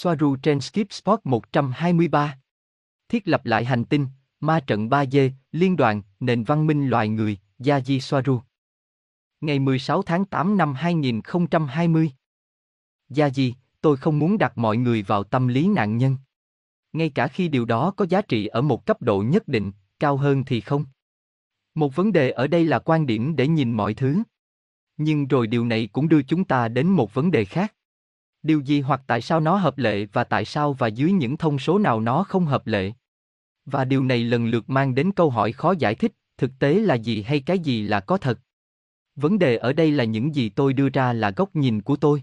Soaru trên Skip Spot 123. Thiết lập lại hành tinh, ma trận 3D, liên đoàn, nền văn minh loài người, Yaji Soaru. Ngày 16 tháng 8 năm 2020. Yaji, tôi không muốn đặt mọi người vào tâm lý nạn nhân. Ngay cả khi điều đó có giá trị ở một cấp độ nhất định, cao hơn thì không. Một vấn đề ở đây là quan điểm để nhìn mọi thứ. Nhưng rồi điều này cũng đưa chúng ta đến một vấn đề khác. Điều gì hoặc tại sao nó hợp lệ và tại sao và dưới những thông số nào nó không hợp lệ? Và điều này lần lượt mang đến câu hỏi khó giải thích, thực tế là gì hay cái gì là có thật? Vấn đề ở đây là những gì tôi đưa ra là góc nhìn của tôi.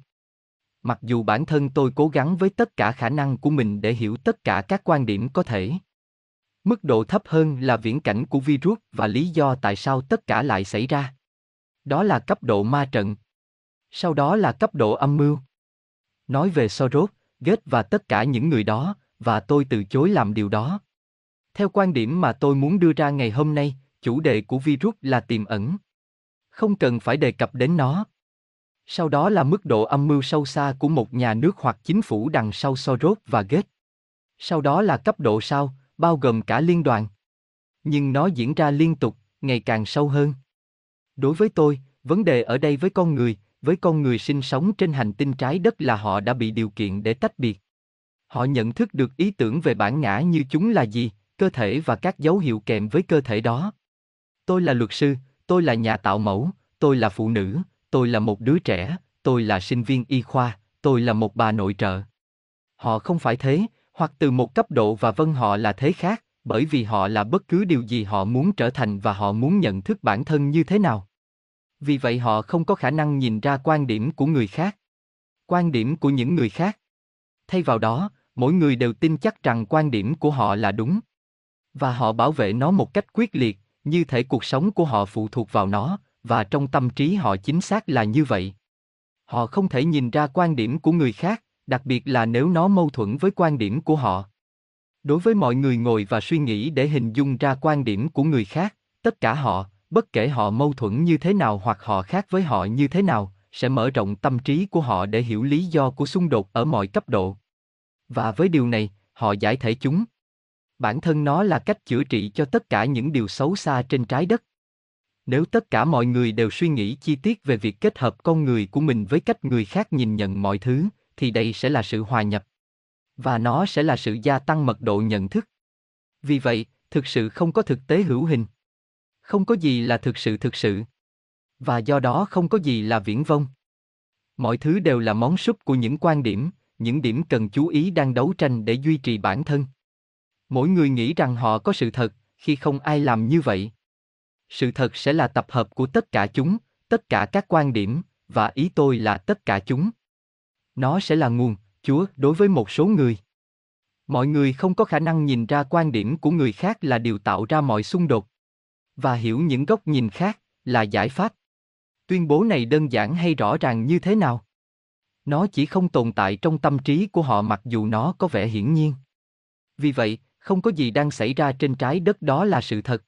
Mặc dù bản thân tôi cố gắng với tất cả khả năng của mình để hiểu tất cả các quan điểm có thể. Mức độ thấp hơn là viễn cảnh của virus và lý do tại sao tất cả lại xảy ra. Đó là cấp độ ma trận. Sau đó là cấp độ âm mưu. Nói về Soros, Gates và tất cả những người đó, và tôi từ chối làm điều đó. Theo quan điểm mà tôi muốn đưa ra ngày hôm nay, chủ đề của virus là tiềm ẩn. Không cần phải đề cập đến nó. Sau đó là mức độ âm mưu sâu xa của một nhà nước hoặc chính phủ đằng sau Soros và Gates. Sau đó là cấp độ sau, bao gồm cả liên đoàn. Nhưng nó diễn ra liên tục, ngày càng sâu hơn. Đối với tôi, vấn đề ở đây với con người, với con người sinh sống trên hành tinh trái đất là họ đã bị điều kiện để tách biệt. Họ nhận thức được ý tưởng về bản ngã như chúng là gì, cơ thể và các dấu hiệu kèm với cơ thể đó. Tôi là luật sư, tôi là nhà tạo mẫu, tôi là phụ nữ, tôi là một đứa trẻ, tôi là sinh viên y khoa, tôi là một bà nội trợ. Họ không phải thế, hoặc từ một cấp độ và vân họ là thế khác, bởi vì họ là bất cứ điều gì họ muốn trở thành và họ muốn nhận thức bản thân như thế nào. Vì vậy họ không có khả năng nhìn ra quan điểm của người khác. Quan điểm của những người khác. Thay vào đó, mỗi người đều tin chắc rằng quan điểm của họ là đúng. Và họ bảo vệ nó một cách quyết liệt, như thể cuộc sống của họ phụ thuộc vào nó, và trong tâm trí họ chính xác là như vậy. Họ không thể nhìn ra quan điểm của người khác, đặc biệt là nếu nó mâu thuẫn với quan điểm của họ. Đối với mọi người ngồi và suy nghĩ để hình dung ra quan điểm của người khác, tất cả họ, bất kể họ mâu thuẫn như thế nào hoặc họ khác với họ như thế nào, sẽ mở rộng tâm trí của họ để hiểu lý do của xung đột ở mọi cấp độ. Và với điều này, họ giải thể chúng. Bản thân nó là cách chữa trị cho tất cả những điều xấu xa trên trái đất. Nếu tất cả mọi người đều suy nghĩ chi tiết về việc kết hợp con người của mình với cách người khác nhìn nhận mọi thứ, thì đây sẽ là sự hòa nhập. Và nó sẽ là sự gia tăng mật độ nhận thức. Vì vậy, thực sự không có thực tế hữu hình. Không có gì là thực sự thực sự. Và do đó không có gì là viễn vông. Mọi thứ đều là món súp của những quan điểm, những điểm cần chú ý đang đấu tranh để duy trì bản thân. Mỗi người nghĩ rằng họ có sự thật, khi không ai làm như vậy. Sự thật sẽ là tập hợp của tất cả chúng, tất cả các quan điểm, và ý tôi là tất cả chúng. Nó sẽ là nguồn, Chúa, đối với một số người. Mọi người không có khả năng nhìn ra quan điểm của người khác là điều tạo ra mọi xung đột. Và hiểu những góc nhìn khác, là giải pháp. Tuyên bố này đơn giản hay rõ ràng như thế nào? Nó chỉ không tồn tại trong tâm trí của họ mặc dù nó có vẻ hiển nhiên. Vì vậy, không có gì đang xảy ra trên trái đất đó là sự thật.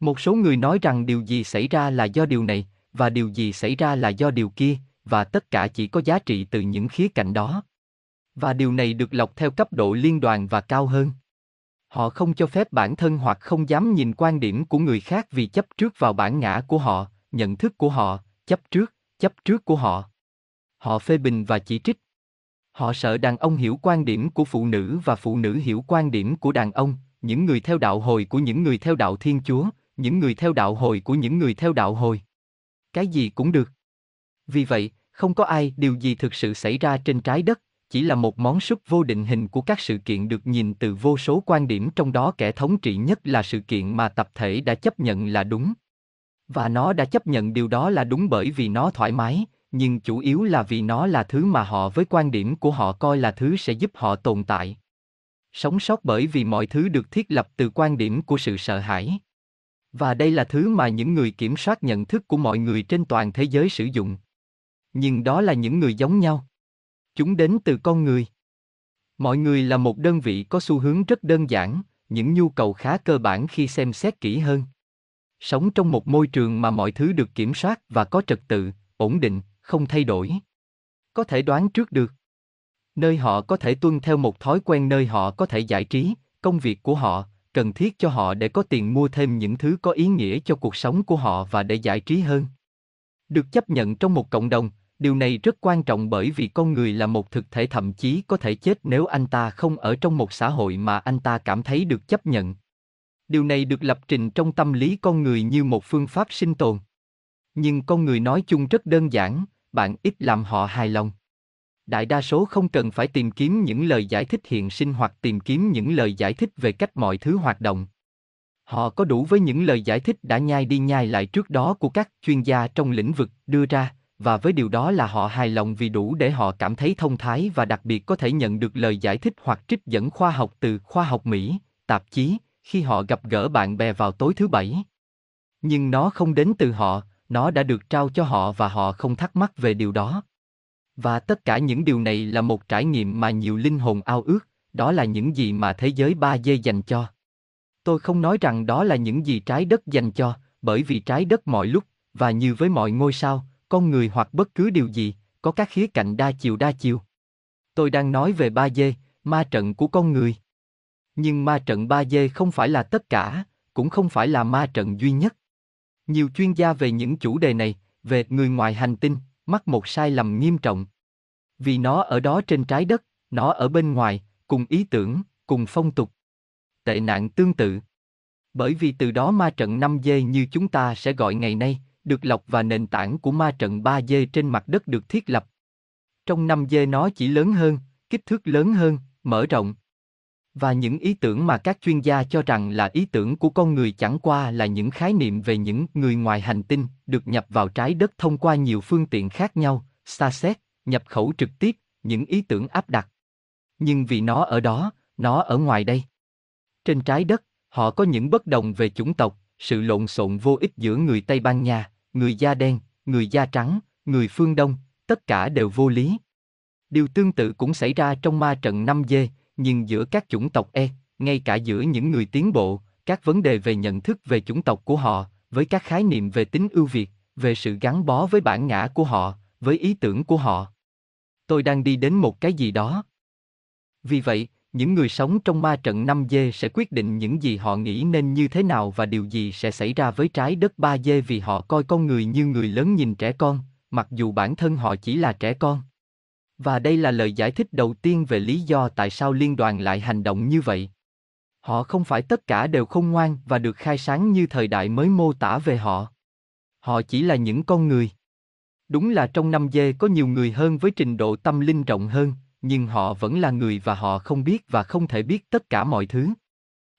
Một số người nói rằng điều gì xảy ra là do điều này, và điều gì xảy ra là do điều kia, và tất cả chỉ có giá trị từ những khía cạnh đó. Và điều này được lọc theo cấp độ liên đoàn và cao hơn. Họ không cho phép bản thân hoặc không dám nhìn quan điểm của người khác vì chấp trước vào bản ngã của họ, nhận thức của họ, chấp trước, chấp trước của họ. Họ phê bình và chỉ trích. Họ sợ đàn ông hiểu quan điểm của phụ nữ và phụ nữ hiểu quan điểm của đàn ông, những người theo đạo hồi của những người theo đạo Thiên Chúa, những người theo đạo hồi của những người theo đạo hồi. Cái gì cũng được. Vì vậy, không có ai, điều gì thực sự xảy ra trên trái đất, chỉ là một món súp vô định hình của các sự kiện được nhìn từ vô số quan điểm trong đó kẻ thống trị nhất là sự kiện mà tập thể đã chấp nhận là đúng. Và nó đã chấp nhận điều đó là đúng bởi vì nó thoải mái, nhưng chủ yếu là vì nó là thứ mà họ với quan điểm của họ coi là thứ sẽ giúp họ tồn tại. Sống sót bởi vì mọi thứ được thiết lập từ quan điểm của sự sợ hãi. Và đây là thứ mà những người kiểm soát nhận thức của mọi người trên toàn thế giới sử dụng. Nhưng đó là những người giống nhau. Chúng đến từ con người. Mọi người là một đơn vị có xu hướng rất đơn giản, những nhu cầu khá cơ bản khi xem xét kỹ hơn. Sống trong một môi trường mà mọi thứ được kiểm soát và có trật tự, ổn định, không thay đổi. Có thể đoán trước được. Nơi họ có thể tuân theo một thói quen nơi họ có thể giải trí, công việc của họ, cần thiết cho họ để có tiền mua thêm những thứ có ý nghĩa cho cuộc sống của họ và để giải trí hơn. Được chấp nhận trong một cộng đồng, điều này rất quan trọng bởi vì con người là một thực thể thậm chí có thể chết nếu anh ta không ở trong một xã hội mà anh ta cảm thấy được chấp nhận. Điều này được lập trình trong tâm lý con người như một phương pháp sinh tồn. Nhưng con người nói chung rất đơn giản, bạn ít làm họ hài lòng. Đại đa số không cần phải tìm kiếm những lời giải thích hiện sinh hoặc tìm kiếm những lời giải thích về cách mọi thứ hoạt động. Họ có đủ với những lời giải thích đã nhai đi nhai lại trước đó của các chuyên gia trong lĩnh vực đưa ra, và với điều đó là họ hài lòng vì đủ để họ cảm thấy thông thái và đặc biệt có thể nhận được lời giải thích hoặc trích dẫn khoa học từ khoa học Mỹ, tạp chí, khi họ gặp gỡ bạn bè vào tối thứ bảy. Nhưng nó không đến từ họ, nó đã được trao cho họ và họ không thắc mắc về điều đó. Và tất cả những điều này là một trải nghiệm mà nhiều linh hồn ao ước, đó là những gì mà thế giới ba d dành cho. Tôi không nói rằng đó là những gì trái đất dành cho, bởi vì trái đất mọi lúc, và như với mọi ngôi sao, con người hoặc bất cứ điều gì, có các khía cạnh đa chiều đa chiều. Tôi đang nói về ba d ma trận của con người. Nhưng ma trận ba d không phải là tất cả, cũng không phải là ma trận duy nhất. Nhiều chuyên gia về những chủ đề này, về người ngoài hành tinh, mắc một sai lầm nghiêm trọng. Vì nó ở đó trên trái đất, nó ở bên ngoài, cùng ý tưởng, cùng phong tục. Tệ nạn tương tự. Bởi vì từ đó ma trận 5 dê như chúng ta sẽ gọi ngày nay, được lọc và nền tảng của ma trận 3D trên mặt đất được thiết lập. Trong 5D nó chỉ lớn hơn, kích thước lớn hơn, mở rộng. Và những ý tưởng mà các chuyên gia cho rằng là ý tưởng của con người chẳng qua là những khái niệm về những người ngoài hành tinh được nhập vào trái đất thông qua nhiều phương tiện khác nhau, xa xét, nhập khẩu trực tiếp, những ý tưởng áp đặt. Nhưng vì nó ở đó, nó ở ngoài đây. Trên trái đất, họ có những bất đồng về chủng tộc, sự lộn xộn vô ích giữa người Tây Ban Nha, người da đen, người da trắng, người phương Đông, tất cả đều vô lý. Điều tương tự cũng xảy ra trong ma trận 5G, nhưng giữa các chủng tộc E, ngay cả giữa những người tiến bộ, các vấn đề về nhận thức về chủng tộc của họ, với các khái niệm về tính ưu việt, về sự gắn bó với bản ngã của họ, với ý tưởng của họ. Tôi đang đi đến một cái gì đó. Vì vậy, những người sống trong ma trận 5 dê sẽ quyết định những gì họ nghĩ nên như thế nào và điều gì sẽ xảy ra với trái đất 3 dê vì họ coi con người như người lớn nhìn trẻ con, mặc dù bản thân họ chỉ là trẻ con. Và đây là lời giải thích đầu tiên về lý do tại sao liên đoàn lại hành động như vậy. Họ không phải tất cả đều không ngoan và được khai sáng như thời đại mới mô tả về họ. Họ chỉ là những con người. Đúng là trong năm dê có nhiều người hơn với trình độ tâm linh rộng hơn, nhưng họ vẫn là người và họ không biết và không thể biết tất cả mọi thứ.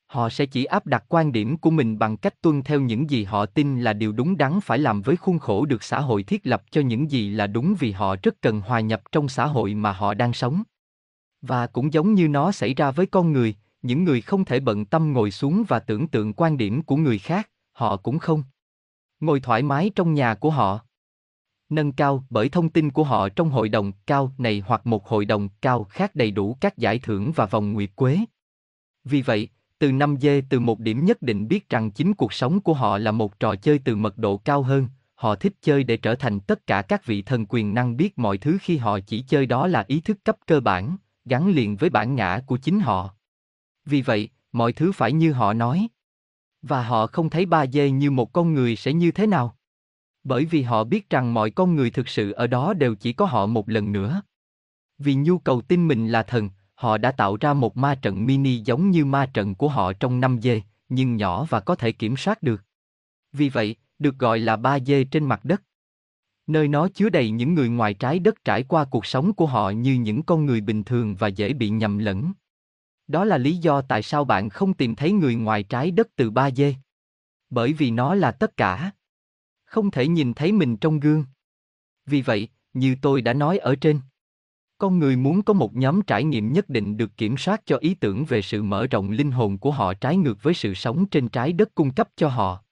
Họ sẽ chỉ áp đặt quan điểm của mình bằng cách tuân theo những gì họ tin là điều đúng đắn phải làm với khuôn khổ được xã hội thiết lập cho những gì là đúng vì họ rất cần hòa nhập trong xã hội mà họ đang sống. Và cũng giống như nó xảy ra với con người, những người không thể bận tâm ngồi xuống và tưởng tượng quan điểm của người khác, họ cũng không. Ngồi thoải mái trong nhà của họ. Nâng cao bởi thông tin của họ trong hội đồng cao này hoặc một hội đồng cao khác đầy đủ các giải thưởng và vòng nguyệt quế. Vì vậy, từ 5 dê từ một điểm nhất định biết rằng chính cuộc sống của họ là một trò chơi từ mật độ cao hơn, họ thích chơi để trở thành tất cả các vị thần quyền năng biết mọi thứ khi họ chỉ chơi đó là ý thức cấp cơ bản, gắn liền với bản ngã của chính họ. Vì vậy, mọi thứ phải như họ nói. Và họ không thấy ba dê như một con người sẽ như thế nào. Bởi vì họ biết rằng mọi con người thực sự ở đó đều chỉ có họ một lần nữa. Vì nhu cầu tin mình là thần, họ đã tạo ra một ma trận mini giống như ma trận của họ trong 5 dê, nhưng nhỏ và có thể kiểm soát được. Vì vậy, được gọi là ba dê trên mặt đất. Nơi nó chứa đầy những người ngoài trái đất trải qua cuộc sống của họ như những con người bình thường và dễ bị nhầm lẫn. Đó là lý do tại sao bạn không tìm thấy người ngoài trái đất từ ba dê. Bởi vì nó là tất cả. Không thể nhìn thấy mình trong gương. Vì vậy, như tôi đã nói ở trên, con người muốn có một nhóm trải nghiệm nhất định được kiểm soát cho ý tưởng về sự mở rộng linh hồn của họ trái ngược với sự sống trên trái đất cung cấp cho họ.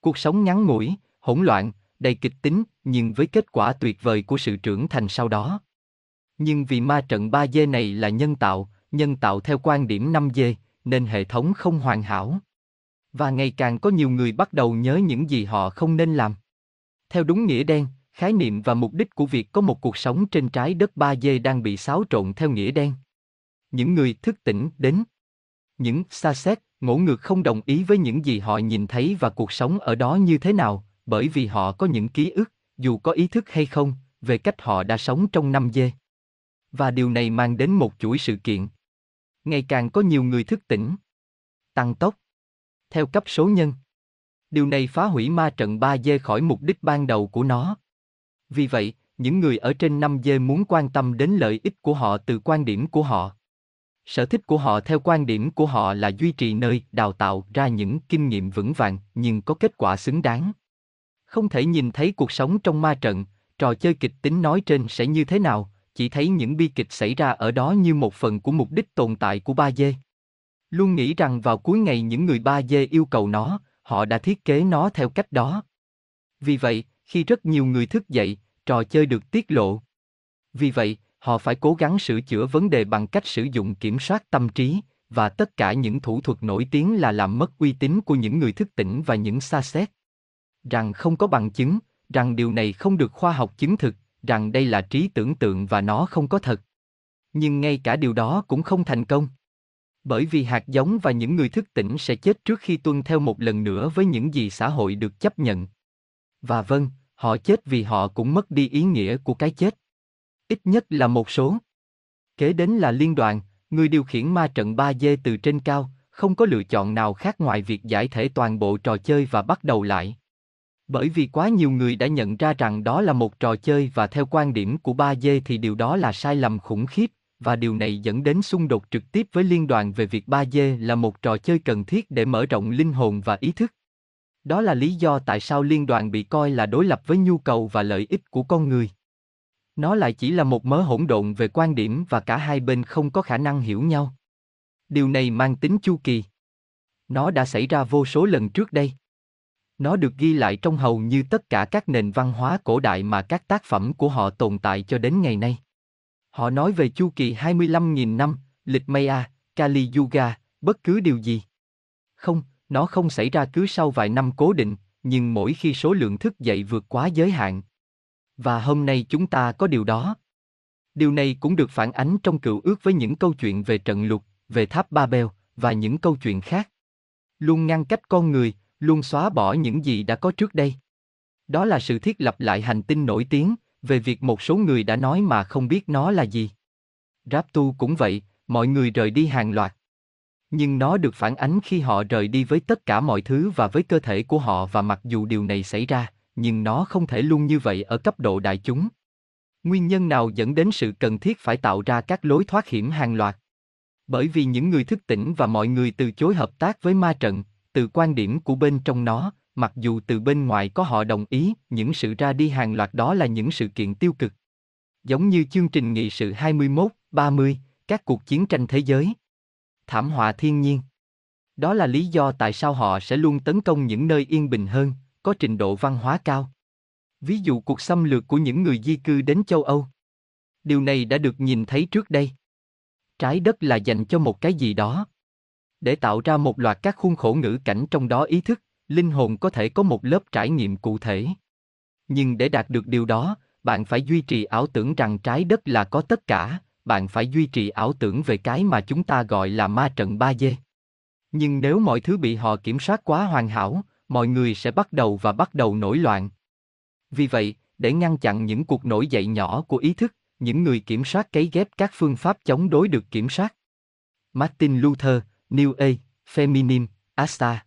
Cuộc sống ngắn ngủi, hỗn loạn, đầy kịch tính, nhưng với kết quả tuyệt vời của sự trưởng thành sau đó. Nhưng vì ma trận 3D này là nhân tạo, nhân tạo theo quan điểm 5D, nên hệ thống không hoàn hảo. Và ngày càng có nhiều người bắt đầu nhớ những gì họ không nên làm. Theo đúng nghĩa đen, khái niệm và mục đích của việc có một cuộc sống trên trái đất 3D đang bị xáo trộn theo nghĩa đen. Những người thức tỉnh đến. Những xa xét, ngỗ ngược không đồng ý với những gì họ nhìn thấy và cuộc sống ở đó như thế nào, bởi vì họ có những ký ức, dù có ý thức hay không, về cách họ đã sống trong năm dê. Và điều này mang đến một chuỗi sự kiện. Ngày càng có nhiều người thức tỉnh. Tăng tốc. Theo cấp số nhân. Điều này phá hủy ma trận 3 dê khỏi mục đích ban đầu của nó. Vì vậy, những người ở trên 5 dê muốn quan tâm đến lợi ích của họ từ quan điểm của họ. Sở thích của họ theo quan điểm của họ là duy trì nơi đào tạo ra những kinh nghiệm vững vàng nhưng có kết quả xứng đáng. Không thể nhìn thấy cuộc sống trong ma trận, trò chơi kịch tính nói trên sẽ như thế nào, chỉ thấy những bi kịch xảy ra ở đó như một phần của mục đích tồn tại của ba dê. Luôn nghĩ rằng vào cuối ngày những người ba dê yêu cầu nó, họ đã thiết kế nó theo cách đó. Vì vậy, khi rất nhiều người thức dậy, trò chơi được tiết lộ. Vì vậy, họ phải cố gắng sửa chữa vấn đề bằng cách sử dụng kiểm soát tâm trí, và tất cả những thủ thuật nổi tiếng là làm mất uy tín của những người thức tỉnh và những xa xét. Rằng không có bằng chứng, rằng điều này không được khoa học chứng thực, rằng đây là trí tưởng tượng và nó không có thật. Nhưng ngay cả điều đó cũng không thành công. Bởi vì hạt giống và những người thức tỉnh sẽ chết trước khi tuân theo một lần nữa với những gì xã hội được chấp nhận. Và vâng, họ chết vì họ cũng mất đi ý nghĩa của cái chết. Ít nhất là một số. Kế đến là liên đoàn, người điều khiển ma trận 3D từ trên cao, không có lựa chọn nào khác ngoài việc giải thể toàn bộ trò chơi và bắt đầu lại. Bởi vì quá nhiều người đã nhận ra rằng đó là một trò chơi và theo quan điểm của 3D thì điều đó là sai lầm khủng khiếp, và điều này dẫn đến xung đột trực tiếp với liên đoàn về việc 3D là một trò chơi cần thiết để mở rộng linh hồn và ý thức. Đó là lý do tại sao liên đoàn bị coi là đối lập với nhu cầu và lợi ích của con người. Nó lại chỉ là một mớ hỗn độn về quan điểm và cả hai bên không có khả năng hiểu nhau. Điều này mang tính chu kỳ. Nó đã xảy ra vô số lần trước đây. Nó được ghi lại trong hầu như tất cả các nền văn hóa cổ đại mà các tác phẩm của họ tồn tại cho đến ngày nay. Họ nói về chu kỳ 25.000 năm, lịch Maya, Kali Yuga, bất cứ điều gì. Không, nó không xảy ra cứ sau vài năm cố định, nhưng mỗi khi số lượng thức dậy vượt quá giới hạn. Và hôm nay chúng ta có điều đó. Điều này cũng được phản ánh trong cựu ước với những câu chuyện về trận lục, về tháp Babel và những câu chuyện khác. Luôn ngăn cách con người, luôn xóa bỏ những gì đã có trước đây. Đó là sự thiết lập lại hành tinh nổi tiếng, về việc một số người đã nói mà không biết nó là gì. Raptu cũng vậy, mọi người rời đi hàng loạt. Nhưng nó được phản ánh khi họ rời đi với tất cả mọi thứ và với cơ thể của họ và mặc dù điều này xảy ra, nhưng nó không thể luôn như vậy ở cấp độ đại chúng. Nguyên nhân nào dẫn đến sự cần thiết phải tạo ra các lối thoát hiểm hàng loạt? Bởi vì những người thức tỉnh và mọi người từ chối hợp tác với ma trận, từ quan điểm của bên trong nó, mặc dù từ bên ngoài có họ đồng ý, những sự ra đi hàng loạt đó là những sự kiện tiêu cực. Giống như chương trình nghị sự 21, 30, các cuộc chiến tranh thế giới. Thảm họa thiên nhiên. Đó là lý do tại sao họ sẽ luôn tấn công những nơi yên bình hơn, có trình độ văn hóa cao. Ví dụ cuộc xâm lược của những người di cư đến châu Âu. Điều này đã được nhìn thấy trước đây. Trái đất là dành cho một cái gì đó. Để tạo ra một loạt các khuôn khổ ngữ cảnh trong đó ý thức, linh hồn có thể có một lớp trải nghiệm cụ thể. Nhưng để đạt được điều đó, bạn phải duy trì ảo tưởng rằng trái đất là có tất cả, bạn phải duy trì ảo tưởng về cái mà chúng ta gọi là ma trận 3D. Nhưng nếu mọi thứ bị họ kiểm soát quá hoàn hảo, mọi người sẽ bắt đầu và bắt đầu nổi loạn. Vì vậy, để ngăn chặn những cuộc nổi dậy nhỏ của ý thức, những người kiểm soát cấy ghép các phương pháp chống đối được kiểm soát. Martin Luther, New Age, Feminim, Asta.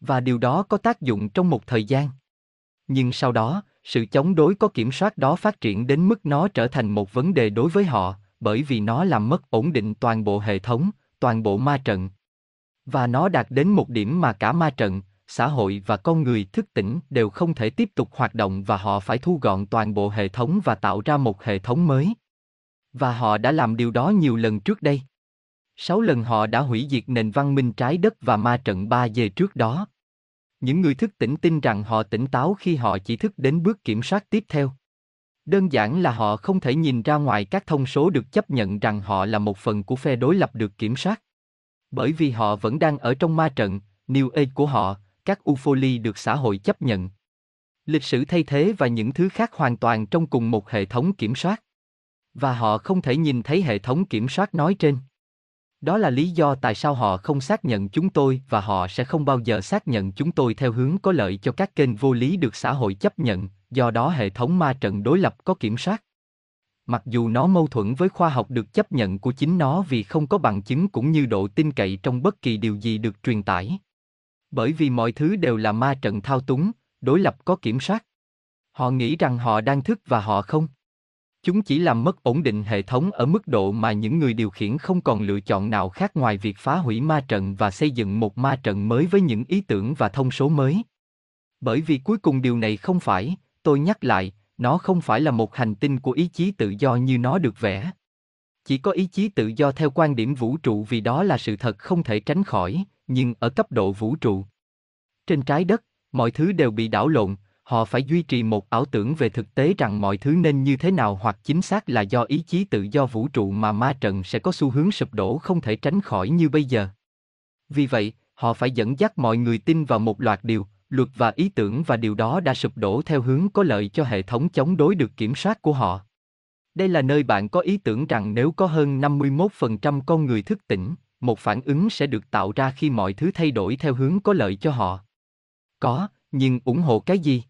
Và điều đó có tác dụng trong một thời gian. Nhưng sau đó, sự chống đối có kiểm soát đó phát triển đến mức nó trở thành một vấn đề đối với họ, bởi vì nó làm mất ổn định toàn bộ hệ thống, toàn bộ ma trận. Và nó đạt đến một điểm mà cả ma trận, xã hội và con người thức tỉnh đều không thể tiếp tục hoạt động và họ phải thu gọn toàn bộ hệ thống và tạo ra một hệ thống mới. Và họ đã làm điều đó nhiều lần trước đây. Sáu lần họ đã hủy diệt nền văn minh trái đất và ma trận ba về trước đó. Những người thức tỉnh tin rằng họ tỉnh táo khi họ chỉ thức đến bước kiểm soát tiếp theo. Đơn giản là họ không thể nhìn ra ngoài các thông số được chấp nhận rằng họ là một phần của phe đối lập được kiểm soát. Bởi vì họ vẫn đang ở trong ma trận, New Age của họ, các Ufoli được xã hội chấp nhận. lịch sử thay thế và những thứ khác hoàn toàn trong cùng một hệ thống kiểm soát. Và họ không thể nhìn thấy hệ thống kiểm soát nói trên. Đó là lý do tại sao họ không xác nhận chúng tôi và họ sẽ không bao giờ xác nhận chúng tôi theo hướng có lợi cho các kênh vô lý được xã hội chấp nhận, do đó hệ thống ma trận đối lập có kiểm soát. Mặc dù nó mâu thuẫn với khoa học được chấp nhận của chính nó vì không có bằng chứng cũng như độ tin cậy trong bất kỳ điều gì được truyền tải. Bởi vì mọi thứ đều là ma trận thao túng, đối lập có kiểm soát. Họ nghĩ rằng họ đang thức và họ không. Chúng chỉ làm mất ổn định hệ thống ở mức độ mà những người điều khiển không còn lựa chọn nào khác ngoài việc phá hủy ma trận và xây dựng một ma trận mới với những ý tưởng và thông số mới. Bởi vì cuối cùng điều này không phải, tôi nhắc lại, nó không phải là một hành tinh của ý chí tự do như nó được vẽ. Chỉ có ý chí tự do theo quan điểm vũ trụ vì đó là sự thật không thể tránh khỏi, nhưng ở cấp độ vũ trụ. Trên trái đất, mọi thứ đều bị đảo lộn, họ phải duy trì một ảo tưởng về thực tế rằng mọi thứ nên như thế nào hoặc chính xác là do ý chí tự do vũ trụ mà ma trận sẽ có xu hướng sụp đổ không thể tránh khỏi như bây giờ. Vì vậy, họ phải dẫn dắt mọi người tin vào một loạt điều, luật và ý tưởng và điều đó đã sụp đổ theo hướng có lợi cho hệ thống chống đối được kiểm soát của họ. Đây là nơi bạn có ý tưởng rằng nếu có hơn 51% con người thức tỉnh, một phản ứng sẽ được tạo ra khi mọi thứ thay đổi theo hướng có lợi cho họ. Có, nhưng ủng hộ cái gì?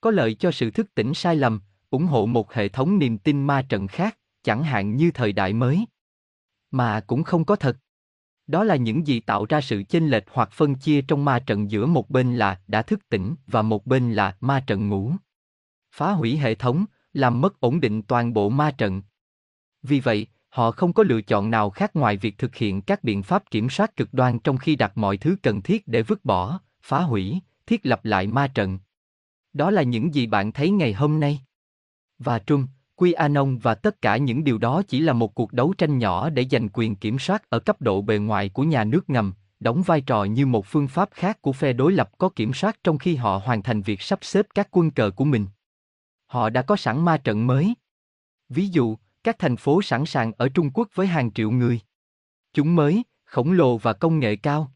Có lợi cho sự thức tỉnh sai lầm, ủng hộ một hệ thống niềm tin ma trận khác, chẳng hạn như thời đại mới. Mà cũng không có thật. Đó là những gì tạo ra sự chênh lệch hoặc phân chia trong ma trận giữa một bên là đã thức tỉnh và một bên là ma trận ngủ. Phá hủy hệ thống, làm mất ổn định toàn bộ ma trận. Vì vậy, họ không có lựa chọn nào khác ngoài việc thực hiện các biện pháp kiểm soát cực đoan trong khi đặt mọi thứ cần thiết để vứt bỏ, phá hủy, thiết lập lại ma trận. Đó là những gì bạn thấy ngày hôm nay. Và Trung, Quy Anon và tất cả những điều đó chỉ là một cuộc đấu tranh nhỏ để giành quyền kiểm soát ở cấp độ bề ngoài của nhà nước ngầm, đóng vai trò như một phương pháp khác của phe đối lập có kiểm soát trong khi họ hoàn thành việc sắp xếp các quân cờ của mình. Họ đã có sẵn ma trận mới. Ví dụ, các thành phố sẵn sàng ở Trung Quốc với hàng triệu người. Chúng mới, khổng lồ và công nghệ cao.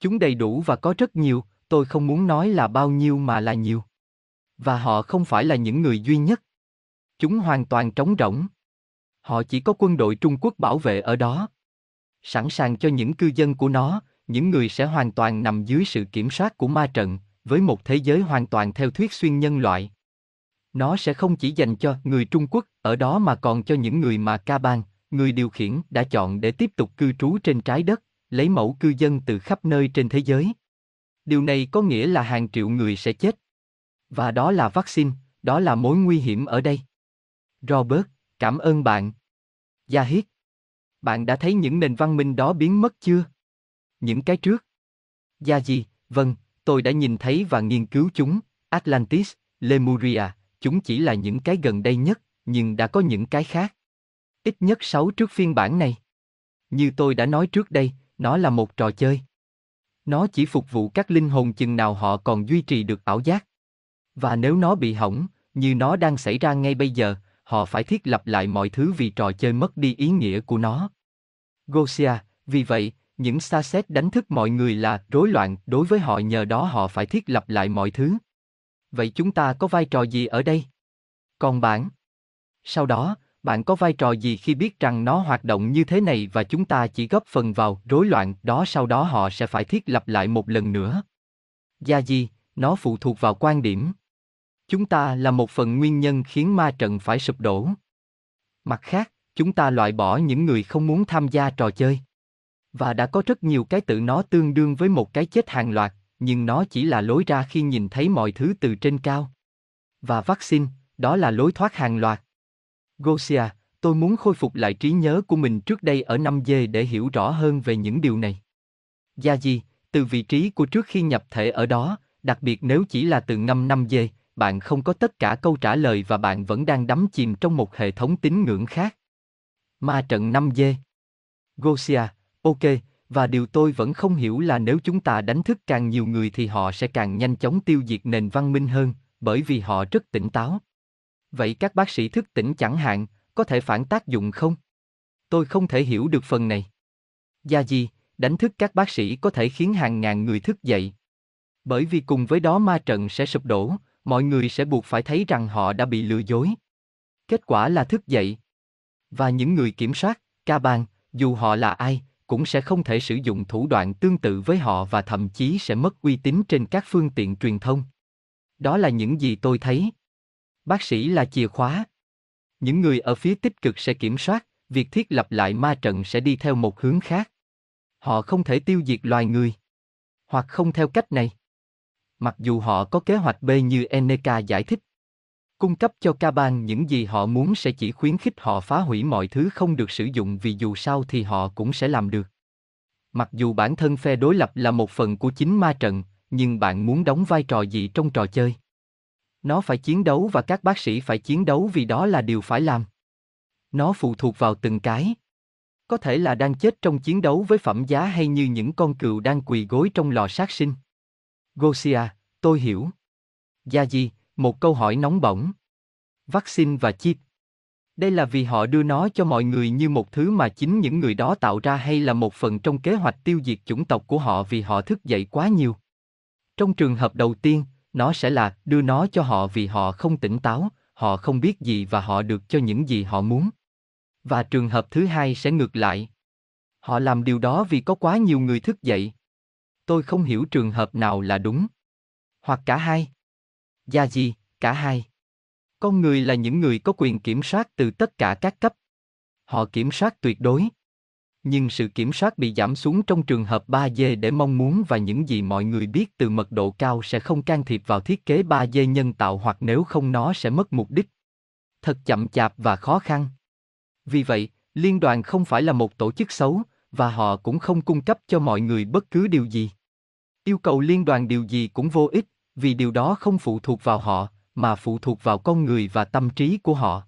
Chúng đầy đủ và có rất nhiều, tôi không muốn nói là bao nhiêu mà là nhiều. Và họ không phải là những người duy nhất. Chúng hoàn toàn trống rỗng. Họ chỉ có quân đội Trung Quốc bảo vệ ở đó. Sẵn sàng cho những cư dân của nó, những người sẽ hoàn toàn nằm dưới sự kiểm soát của ma trận, với một thế giới hoàn toàn theo thuyết xuyên nhân loại. Nó sẽ không chỉ dành cho người Trung Quốc ở đó mà còn cho những người mà ca bang, người điều khiển đã chọn để tiếp tục cư trú trên trái đất, lấy mẫu cư dân từ khắp nơi trên thế giới. Điều này có nghĩa là hàng triệu người sẽ chết. Và đó là vaccine, đó là mối nguy hiểm ở đây. Robert, cảm ơn bạn. Gia Hiết. Bạn đã thấy những nền văn minh đó biến mất chưa? Những cái trước. Gia gì, vâng, tôi đã nhìn thấy và nghiên cứu chúng, Atlantis, Lemuria, chúng chỉ là những cái gần đây nhất, nhưng đã có những cái khác. Ít nhất sáu trước phiên bản này. Như tôi đã nói trước đây, nó là một trò chơi. Nó chỉ phục vụ các linh hồn chừng nào họ còn duy trì được ảo giác. Và nếu nó bị hỏng, như nó đang xảy ra ngay bây giờ, họ phải thiết lập lại mọi thứ vì trò chơi mất đi ý nghĩa của nó. Gosia, vì vậy, những xa xét đánh thức mọi người là rối loạn đối với họ nhờ đó họ phải thiết lập lại mọi thứ. Vậy chúng ta có vai trò gì ở đây? Còn bạn? Sau đó, bạn có vai trò gì khi biết rằng nó hoạt động như thế này và chúng ta chỉ góp phần vào rối loạn đó sau đó họ sẽ phải thiết lập lại một lần nữa? Gia gì, nó phụ thuộc vào quan điểm. Chúng ta là một phần nguyên nhân khiến ma trận phải sụp đổ. Mặt khác, chúng ta loại bỏ những người không muốn tham gia trò chơi. Và đã có rất nhiều cái tự nó tương đương với một cái chết hàng loạt, nhưng nó chỉ là lối ra khi nhìn thấy mọi thứ từ trên cao. Và vaccine, đó là lối thoát hàng loạt. Gosia, tôi muốn khôi phục lại trí nhớ của mình trước đây ở năm d để hiểu rõ hơn về những điều này. Gia di từ vị trí của trước khi nhập thể ở đó, đặc biệt nếu chỉ là từ ngâm 5G, bạn không có tất cả câu trả lời và bạn vẫn đang đắm chìm trong một hệ thống tín ngưỡng khác. Ma trận 5G Gosia, ok, và điều tôi vẫn không hiểu là nếu chúng ta đánh thức càng nhiều người thì họ sẽ càng nhanh chóng tiêu diệt nền văn minh hơn, bởi vì họ rất tỉnh táo. Vậy các bác sĩ thức tỉnh chẳng hạn, có thể phản tác dụng không? Tôi không thể hiểu được phần này. Gia gì, đánh thức các bác sĩ có thể khiến hàng ngàn người thức dậy. Bởi vì cùng với đó ma trận sẽ sụp đổ, mọi người sẽ buộc phải thấy rằng họ đã bị lừa dối. Kết quả là thức dậy. Và những người kiểm soát, ca bàn, dù họ là ai, cũng sẽ không thể sử dụng thủ đoạn tương tự với họ và thậm chí sẽ mất uy tín trên các phương tiện truyền thông. Đó là những gì tôi thấy. Bác sĩ là chìa khóa. Những người ở phía tích cực sẽ kiểm soát, việc thiết lập lại ma trận sẽ đi theo một hướng khác. Họ không thể tiêu diệt loài người. Hoặc không theo cách này. Mặc dù họ có kế hoạch B như Eneka giải thích. Cung cấp cho Kaban những gì họ muốn sẽ chỉ khuyến khích họ phá hủy mọi thứ không được sử dụng vì dù sao thì họ cũng sẽ làm được. Mặc dù bản thân phe đối lập là một phần của chính ma trận, nhưng bạn muốn đóng vai trò gì trong trò chơi? Nó phải chiến đấu và các bác sĩ phải chiến đấu vì đó là điều phải làm. Nó phụ thuộc vào từng cái. Có thể là đang chết trong chiến đấu với phẩm giá hay như những con cừu đang quỳ gối trong lò sát sinh. Gosia, tôi hiểu. Gia Di, một câu hỏi nóng bỏng. Vaccine và chip. Đây là vì họ đưa nó cho mọi người như một thứ mà chính những người đó tạo ra hay là một phần trong kế hoạch tiêu diệt chủng tộc của họ vì họ thức dậy quá nhiều. Trong trường hợp đầu tiên, nó sẽ là đưa nó cho họ vì họ không tỉnh táo, họ không biết gì và họ được cho những gì họ muốn. Và trường hợp thứ hai sẽ ngược lại. Họ làm điều đó vì có quá nhiều người thức dậy. Tôi không hiểu trường hợp nào là đúng. Hoặc cả hai. Gia gì, cả hai. Con người là những người có quyền kiểm soát từ tất cả các cấp. Họ kiểm soát tuyệt đối. Nhưng sự kiểm soát bị giảm xuống trong trường hợp 3D để mong muốn và những gì mọi người biết từ mật độ cao sẽ không can thiệp vào thiết kế 3D nhân tạo hoặc nếu không nó sẽ mất mục đích. Thật chậm chạp và khó khăn. Vì vậy, liên đoàn không phải là một tổ chức xấu, và họ cũng không cung cấp cho mọi người bất cứ điều gì. Yêu cầu liên đoàn điều gì cũng vô ích, vì điều đó không phụ thuộc vào họ, mà phụ thuộc vào con người và tâm trí của họ.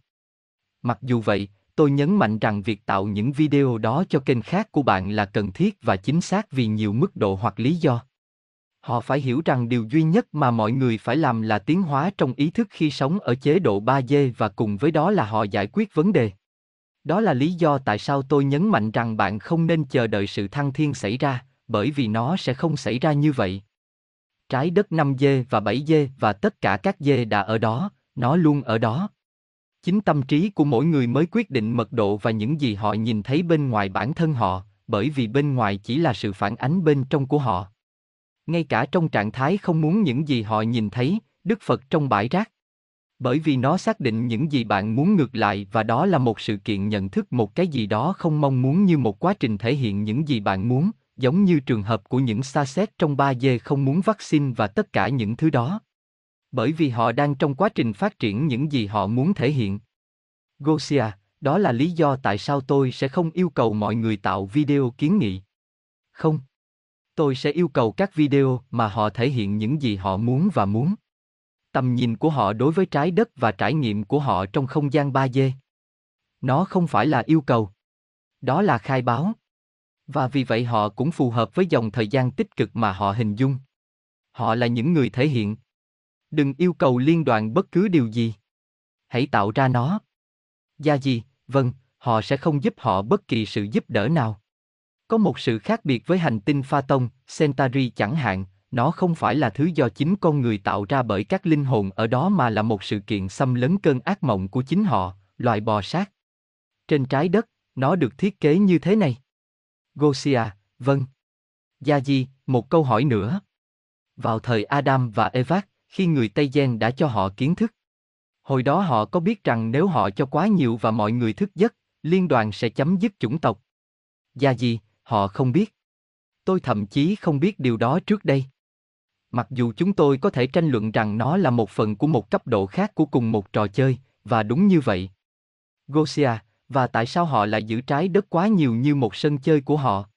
Mặc dù vậy, tôi nhấn mạnh rằng việc tạo những video đó cho kênh khác của bạn là cần thiết và chính xác vì nhiều mức độ hoặc lý do. Họ phải hiểu rằng điều duy nhất mà mọi người phải làm là tiến hóa trong ý thức khi sống ở chế độ 3D và cùng với đó là họ giải quyết vấn đề. Đó là lý do tại sao tôi nhấn mạnh rằng bạn không nên chờ đợi sự thăng thiên xảy ra, bởi vì nó sẽ không xảy ra như vậy. Trái đất 5 dê và 7 dê và tất cả các dê đã ở đó, nó luôn ở đó. Chính tâm trí của mỗi người mới quyết định mật độ và những gì họ nhìn thấy bên ngoài bản thân họ, bởi vì bên ngoài chỉ là sự phản ánh bên trong của họ. Ngay cả trong trạng thái không muốn những gì họ nhìn thấy, Đức Phật trong bãi rác. Bởi vì nó xác định những gì bạn muốn ngược lại và đó là một sự kiện nhận thức một cái gì đó không mong muốn như một quá trình thể hiện những gì bạn muốn, giống như trường hợp của những xa xét trong 3D không muốn vaccine và tất cả những thứ đó. Bởi vì họ đang trong quá trình phát triển những gì họ muốn thể hiện. Gosia, đó là lý do tại sao tôi sẽ không yêu cầu mọi người tạo video kiến nghị. Không. Tôi sẽ yêu cầu các video mà họ thể hiện những gì họ muốn và muốn. Tầm nhìn của họ đối với trái đất và trải nghiệm của họ trong không gian 3D. Nó không phải là yêu cầu. Đó là khai báo. Và vì vậy họ cũng phù hợp với dòng thời gian tích cực mà họ hình dung. Họ là những người thể hiện. Đừng yêu cầu liên đoàn bất cứ điều gì. Hãy tạo ra nó. Gia gì, vâng, họ sẽ không giúp họ bất kỳ sự giúp đỡ nào. Có một sự khác biệt với hành tinh Pha Tông, Centauri chẳng hạn, nó không phải là thứ do chính con người tạo ra bởi các linh hồn ở đó mà là một sự kiện xâm lấn cơn ác mộng của chính họ, loài bò sát. Trên trái đất, nó được thiết kế như thế này. Gosia, vâng. Gia Di, một câu hỏi nữa. Vào thời Adam và Eva, khi người Tây Gen đã cho họ kiến thức. Hồi đó họ có biết rằng nếu họ cho quá nhiều và mọi người thức giấc, liên đoàn sẽ chấm dứt chủng tộc. Gia Di, họ không biết. Tôi thậm chí không biết điều đó trước đây. Mặc dù chúng tôi có thể tranh luận rằng nó là một phần của một cấp độ khác của cùng một trò chơi, và đúng như vậy. Gosia, và tại sao họ lại giữ trái đất quá nhiều như một sân chơi của họ?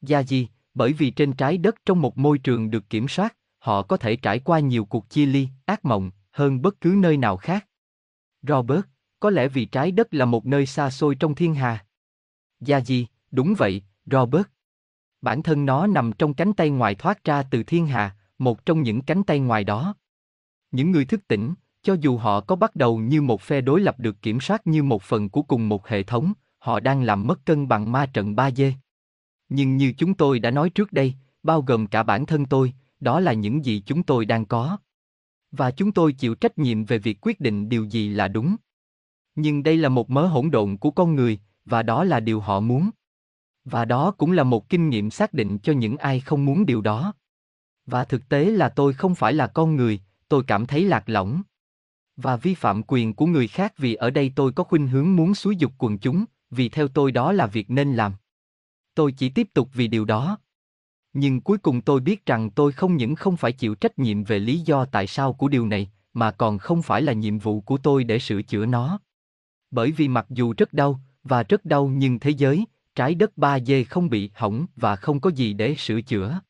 Gia di, bởi vì trên trái đất trong một môi trường được kiểm soát, họ có thể trải qua nhiều cuộc chia ly, ác mộng, hơn bất cứ nơi nào khác. Robert, có lẽ vì trái đất là một nơi xa xôi trong thiên hà. Gia di, đúng vậy, Robert. Bản thân nó nằm trong cánh tay ngoài thoát ra từ thiên hà, một trong những cánh tay ngoài đó. Những người thức tỉnh, cho dù họ có bắt đầu như một phe đối lập được kiểm soát như một phần của cùng một hệ thống, họ đang làm mất cân bằng ma trận 3D. Nhưng như chúng tôi đã nói trước đây, bao gồm cả bản thân tôi, đó là những gì chúng tôi đang có. Và chúng tôi chịu trách nhiệm về việc quyết định điều gì là đúng. Nhưng đây là một mớ hỗn độn của con người, và đó là điều họ muốn. Và đó cũng là một kinh nghiệm xác định cho những ai không muốn điều đó. Và thực tế là tôi không phải là con người, tôi cảm thấy lạc lõng. Và vi phạm quyền của người khác vì ở đây tôi có khuynh hướng muốn xúi dục quần chúng, vì theo tôi đó là việc nên làm. Tôi chỉ tiếp tục vì điều đó. Nhưng cuối cùng tôi biết rằng tôi không những không phải chịu trách nhiệm về lý do tại sao của điều này, mà còn không phải là nhiệm vụ của tôi để sửa chữa nó. Bởi vì mặc dù rất đau, và rất đau nhưng thế giới, trái đất 3D không bị hỏng và không có gì để sửa chữa.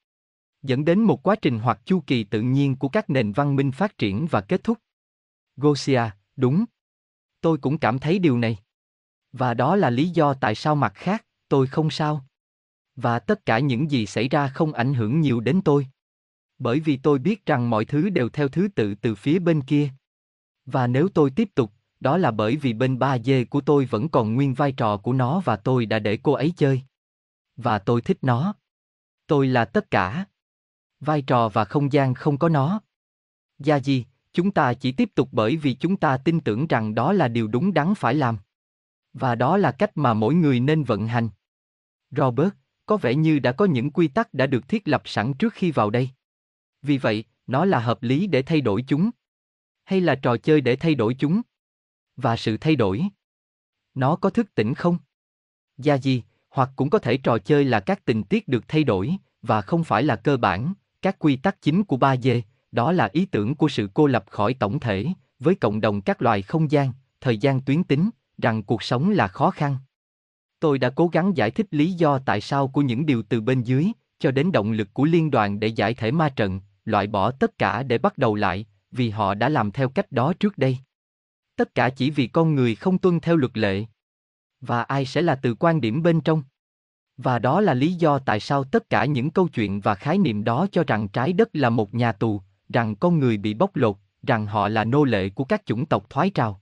Dẫn đến một quá trình hoặc chu kỳ tự nhiên của các nền văn minh phát triển và kết thúc. Gosia, đúng. Tôi cũng cảm thấy điều này. Và đó là lý do tại sao mặt khác, tôi không sao. Và tất cả những gì xảy ra không ảnh hưởng nhiều đến tôi. Bởi vì tôi biết rằng mọi thứ đều theo thứ tự từ phía bên kia. Và nếu tôi tiếp tục, đó là bởi vì bên ba dê của tôi vẫn còn nguyên vai trò của nó và tôi đã để cô ấy chơi. Và tôi thích nó. Tôi là tất cả. Vai trò và không gian không có nó. Gia gì, chúng ta chỉ tiếp tục bởi vì chúng ta tin tưởng rằng đó là điều đúng đắn phải làm. Và đó là cách mà mỗi người nên vận hành. Robert, có vẻ như đã có những quy tắc đã được thiết lập sẵn trước khi vào đây. Vì vậy, nó là hợp lý để thay đổi chúng. Hay là trò chơi để thay đổi chúng? Và sự thay đổi. Nó có thức tỉnh không? Gia gì, hoặc cũng có thể trò chơi là các tình tiết được thay đổi, và không phải là cơ bản, các quy tắc chính của ba d đó là ý tưởng của sự cô lập khỏi tổng thể, với cộng đồng các loài không gian, thời gian tuyến tính, rằng cuộc sống là khó khăn. Tôi đã cố gắng giải thích lý do tại sao của những điều từ bên dưới, cho đến động lực của liên đoàn để giải thể ma trận, loại bỏ tất cả để bắt đầu lại, vì họ đã làm theo cách đó trước đây. Tất cả chỉ vì con người không tuân theo luật lệ. Và ai sẽ là từ quan điểm bên trong? Và đó là lý do tại sao tất cả những câu chuyện và khái niệm đó cho rằng trái đất là một nhà tù, rằng con người bị bóc lột, rằng họ là nô lệ của các chủng tộc thoái trào.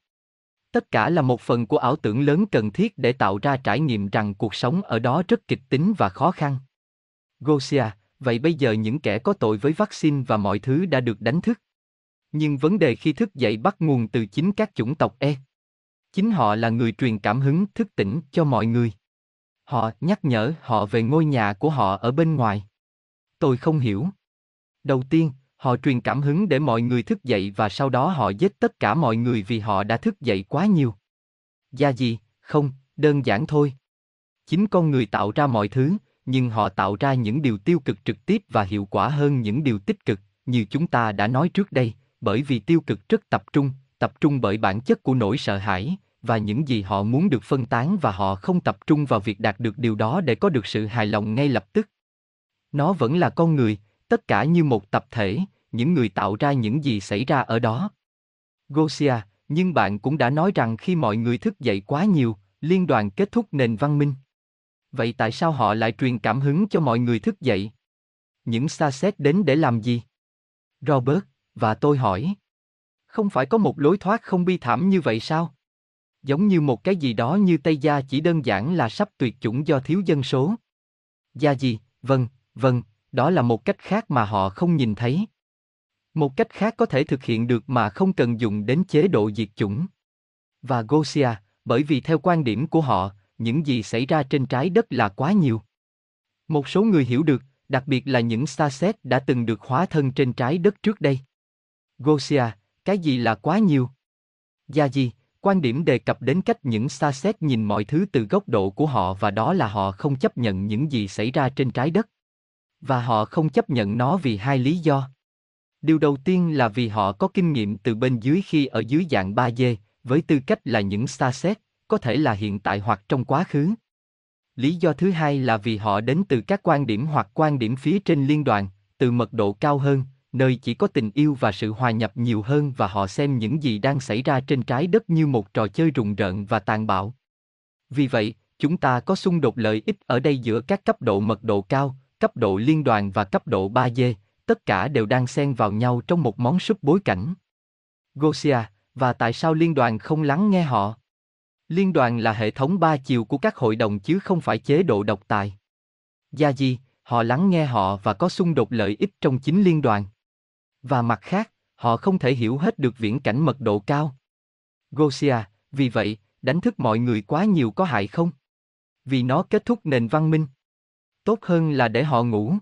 Tất cả là một phần của ảo tưởng lớn cần thiết để tạo ra trải nghiệm rằng cuộc sống ở đó rất kịch tính và khó khăn. Gosia, vậy bây giờ những kẻ có tội với vaccine và mọi thứ đã được đánh thức. Nhưng vấn đề khi thức dậy bắt nguồn từ chính các chủng tộc E. Chính họ là người truyền cảm hứng thức tỉnh cho mọi người. Họ nhắc nhở họ về ngôi nhà của họ ở bên ngoài. Tôi không hiểu. Đầu tiên, họ truyền cảm hứng để mọi người thức dậy và sau đó họ giết tất cả mọi người vì họ đã thức dậy quá nhiều. Gia gì, không, đơn giản thôi. Chính con người tạo ra mọi thứ, nhưng họ tạo ra những điều tiêu cực trực tiếp và hiệu quả hơn những điều tích cực, như chúng ta đã nói trước đây, bởi vì tiêu cực rất tập trung, tập trung bởi bản chất của nỗi sợ hãi, và những gì họ muốn được phân tán và họ không tập trung vào việc đạt được điều đó để có được sự hài lòng ngay lập tức. Nó vẫn là con người, tất cả như một tập thể, những người tạo ra những gì xảy ra ở đó. Gosia, nhưng bạn cũng đã nói rằng khi mọi người thức dậy quá nhiều, liên đoàn kết thúc nền văn minh. Vậy tại sao họ lại truyền cảm hứng cho mọi người thức dậy? Những xa xét đến để làm gì? Robert, và tôi hỏi. Không phải có một lối thoát không bi thảm như vậy sao? Giống như một cái gì đó như Tây Gia chỉ đơn giản là sắp tuyệt chủng do thiếu dân số. Gia gì, vâng, vâng, đó là một cách khác mà họ không nhìn thấy. Một cách khác có thể thực hiện được mà không cần dùng đến chế độ diệt chủng. Và Gosia, bởi vì theo quan điểm của họ, những gì xảy ra trên trái đất là quá nhiều. Một số người hiểu được, đặc biệt là những xa xét đã từng được hóa thân trên trái đất trước đây. Gosia, cái gì là quá nhiều? Gia gì, quan điểm đề cập đến cách những xa xét nhìn mọi thứ từ góc độ của họ và đó là họ không chấp nhận những gì xảy ra trên trái đất. Và họ không chấp nhận nó vì hai lý do. Điều đầu tiên là vì họ có kinh nghiệm từ bên dưới khi ở dưới dạng 3D, với tư cách là những xa xét, có thể là hiện tại hoặc trong quá khứ. Lý do thứ hai là vì họ đến từ các quan điểm hoặc quan điểm phía trên liên đoàn, từ mật độ cao hơn, nơi chỉ có tình yêu và sự hòa nhập nhiều hơn và họ xem những gì đang xảy ra trên trái đất như một trò chơi rùng rợn và tàn bạo. Vì vậy, chúng ta có xung đột lợi ích ở đây giữa các cấp độ mật độ cao, cấp độ liên đoàn và cấp độ 3D, tất cả đều đang xen vào nhau trong một món súp bối cảnh. Gosia, và tại sao liên đoàn không lắng nghe họ? Liên đoàn là hệ thống ba chiều của các hội đồng chứ không phải chế độ độc tài. Gia Di, họ lắng nghe họ và có xung đột lợi ích trong chính liên đoàn. Và mặt khác, họ không thể hiểu hết được viễn cảnh mật độ cao. Gosia, vì vậy, đánh thức mọi người quá nhiều có hại không? Vì nó kết thúc nền văn minh. Tốt hơn là để họ ngủ.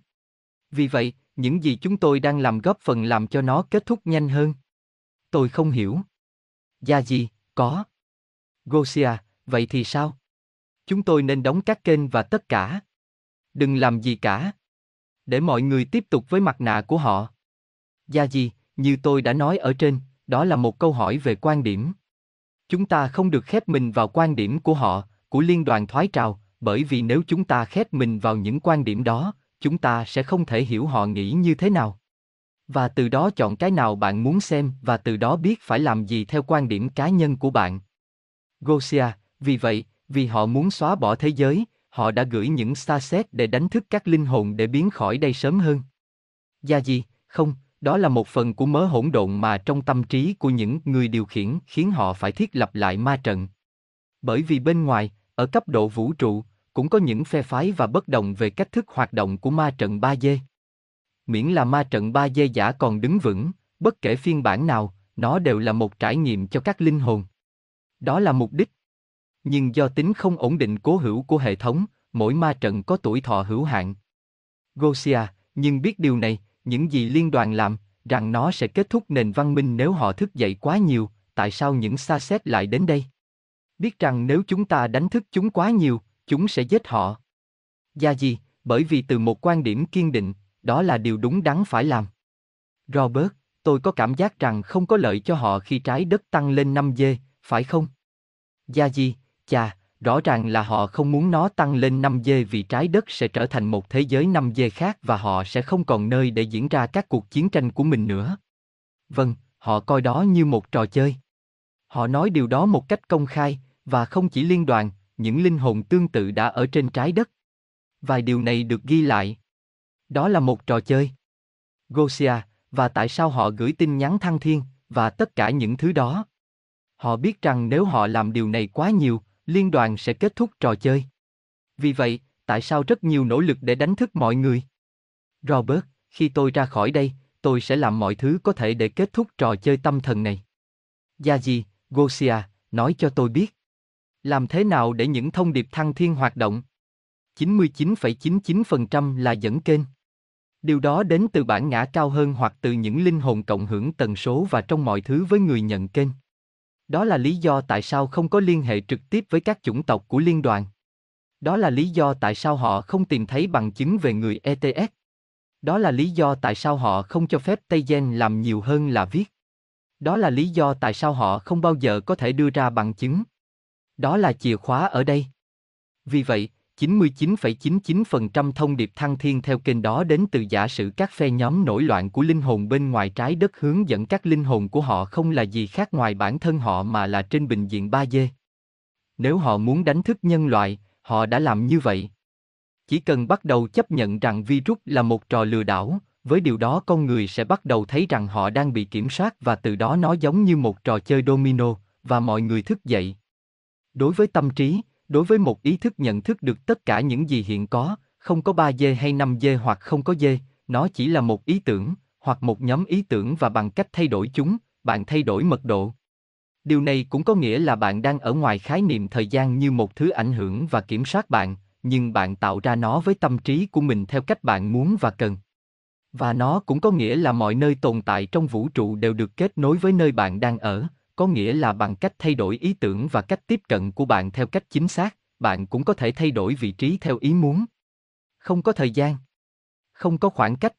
Vì vậy, những gì chúng tôi đang làm góp phần làm cho nó kết thúc nhanh hơn. Tôi không hiểu. Gia gì, có. Gosia, vậy thì sao? Chúng tôi nên đóng các kênh và tất cả. Đừng làm gì cả. Để mọi người tiếp tục với mặt nạ của họ. Gia gì, như tôi đã nói ở trên, đó là một câu hỏi về quan điểm. Chúng ta không được khép mình vào quan điểm của họ, của liên đoàn thoái trào, bởi vì nếu chúng ta khép mình vào những quan điểm đó, chúng ta sẽ không thể hiểu họ nghĩ như thế nào. Và từ đó chọn cái nào bạn muốn xem và từ đó biết phải làm gì theo quan điểm cá nhân của bạn. Gosia, vì vậy, vì họ muốn xóa bỏ thế giới, họ đã gửi những xa xét để đánh thức các linh hồn để biến khỏi đây sớm hơn. Gia gì, không, đó là một phần của mớ hỗn độn mà trong tâm trí của những người điều khiển khiến họ phải thiết lập lại ma trận. Bởi vì bên ngoài, ở cấp độ vũ trụ, cũng có những phe phái và bất đồng về cách thức hoạt động của ma trận 3D. Miễn là ma trận 3D giả còn đứng vững, bất kể phiên bản nào, nó đều là một trải nghiệm cho các linh hồn. Đó là mục đích. Nhưng do tính không ổn định cố hữu của hệ thống, mỗi ma trận có tuổi thọ hữu hạn. Gosia, nhưng biết điều này, những gì liên đoàn làm, rằng nó sẽ kết thúc nền văn minh nếu họ thức dậy quá nhiều, tại sao những xa xét lại đến đây? Biết rằng nếu chúng ta đánh thức chúng quá nhiều, chúng sẽ giết họ. Gia gì, bởi vì từ một quan điểm kiên định, đó là điều đúng đắn phải làm. Robert, tôi có cảm giác rằng không có lợi cho họ khi trái đất tăng lên 5 dê, phải không? Gia gì, chà, rõ ràng là họ không muốn nó tăng lên 5 dê vì trái đất sẽ trở thành một thế giới 5 dê khác và họ sẽ không còn nơi để diễn ra các cuộc chiến tranh của mình nữa. Vâng, họ coi đó như một trò chơi. Họ nói điều đó một cách công khai, và không chỉ liên đoàn, những linh hồn tương tự đã ở trên trái đất. Vài điều này được ghi lại. Đó là một trò chơi. Gosia, và tại sao họ gửi tin nhắn thăng thiên, và tất cả những thứ đó. Họ biết rằng nếu họ làm điều này quá nhiều, liên đoàn sẽ kết thúc trò chơi. Vì vậy, tại sao rất nhiều nỗ lực để đánh thức mọi người? Robert, khi tôi ra khỏi đây, tôi sẽ làm mọi thứ có thể để kết thúc trò chơi tâm thần này. Gia gì, Gosia, nói cho tôi biết. Làm thế nào để những thông điệp thăng thiên hoạt động? 99,99% là dẫn kênh. Điều đó đến từ bản ngã cao hơn hoặc từ những linh hồn cộng hưởng tần số và trong mọi thứ với người nhận kênh. Đó là lý do tại sao không có liên hệ trực tiếp với các chủng tộc của liên đoàn. Đó là lý do tại sao họ không tìm thấy bằng chứng về người ETS. Đó là lý do tại sao họ không cho phép Tây Gen làm nhiều hơn là viết. Đó là lý do tại sao họ không bao giờ có thể đưa ra bằng chứng. Đó là chìa khóa ở đây. Vì vậy, 99,99% thông điệp thăng thiên theo kênh đó đến từ giả sử các phe nhóm nổi loạn của linh hồn bên ngoài trái đất hướng dẫn các linh hồn của họ không là gì khác ngoài bản thân họ mà là trên bình diện 3D. Nếu họ muốn đánh thức nhân loại, họ đã làm như vậy. Chỉ cần bắt đầu chấp nhận rằng virus là một trò lừa đảo, với điều đó con người sẽ bắt đầu thấy rằng họ đang bị kiểm soát và từ đó nó giống như một trò chơi domino, và mọi người thức dậy. Đối với tâm trí, đối với một ý thức nhận thức được tất cả những gì hiện có, không có 3 dê hay 5 dê hoặc không có dê, nó chỉ là một ý tưởng, hoặc một nhóm ý tưởng và bằng cách thay đổi chúng, bạn thay đổi mật độ. Điều này cũng có nghĩa là bạn đang ở ngoài khái niệm thời gian như một thứ ảnh hưởng và kiểm soát bạn, nhưng bạn tạo ra nó với tâm trí của mình theo cách bạn muốn và cần. Và nó cũng có nghĩa là mọi nơi tồn tại trong vũ trụ đều được kết nối với nơi bạn đang ở, có nghĩa là bằng cách thay đổi ý tưởng và cách tiếp cận của bạn theo cách chính xác, bạn cũng có thể thay đổi vị trí theo ý muốn. Không có thời gian, không có khoảng cách,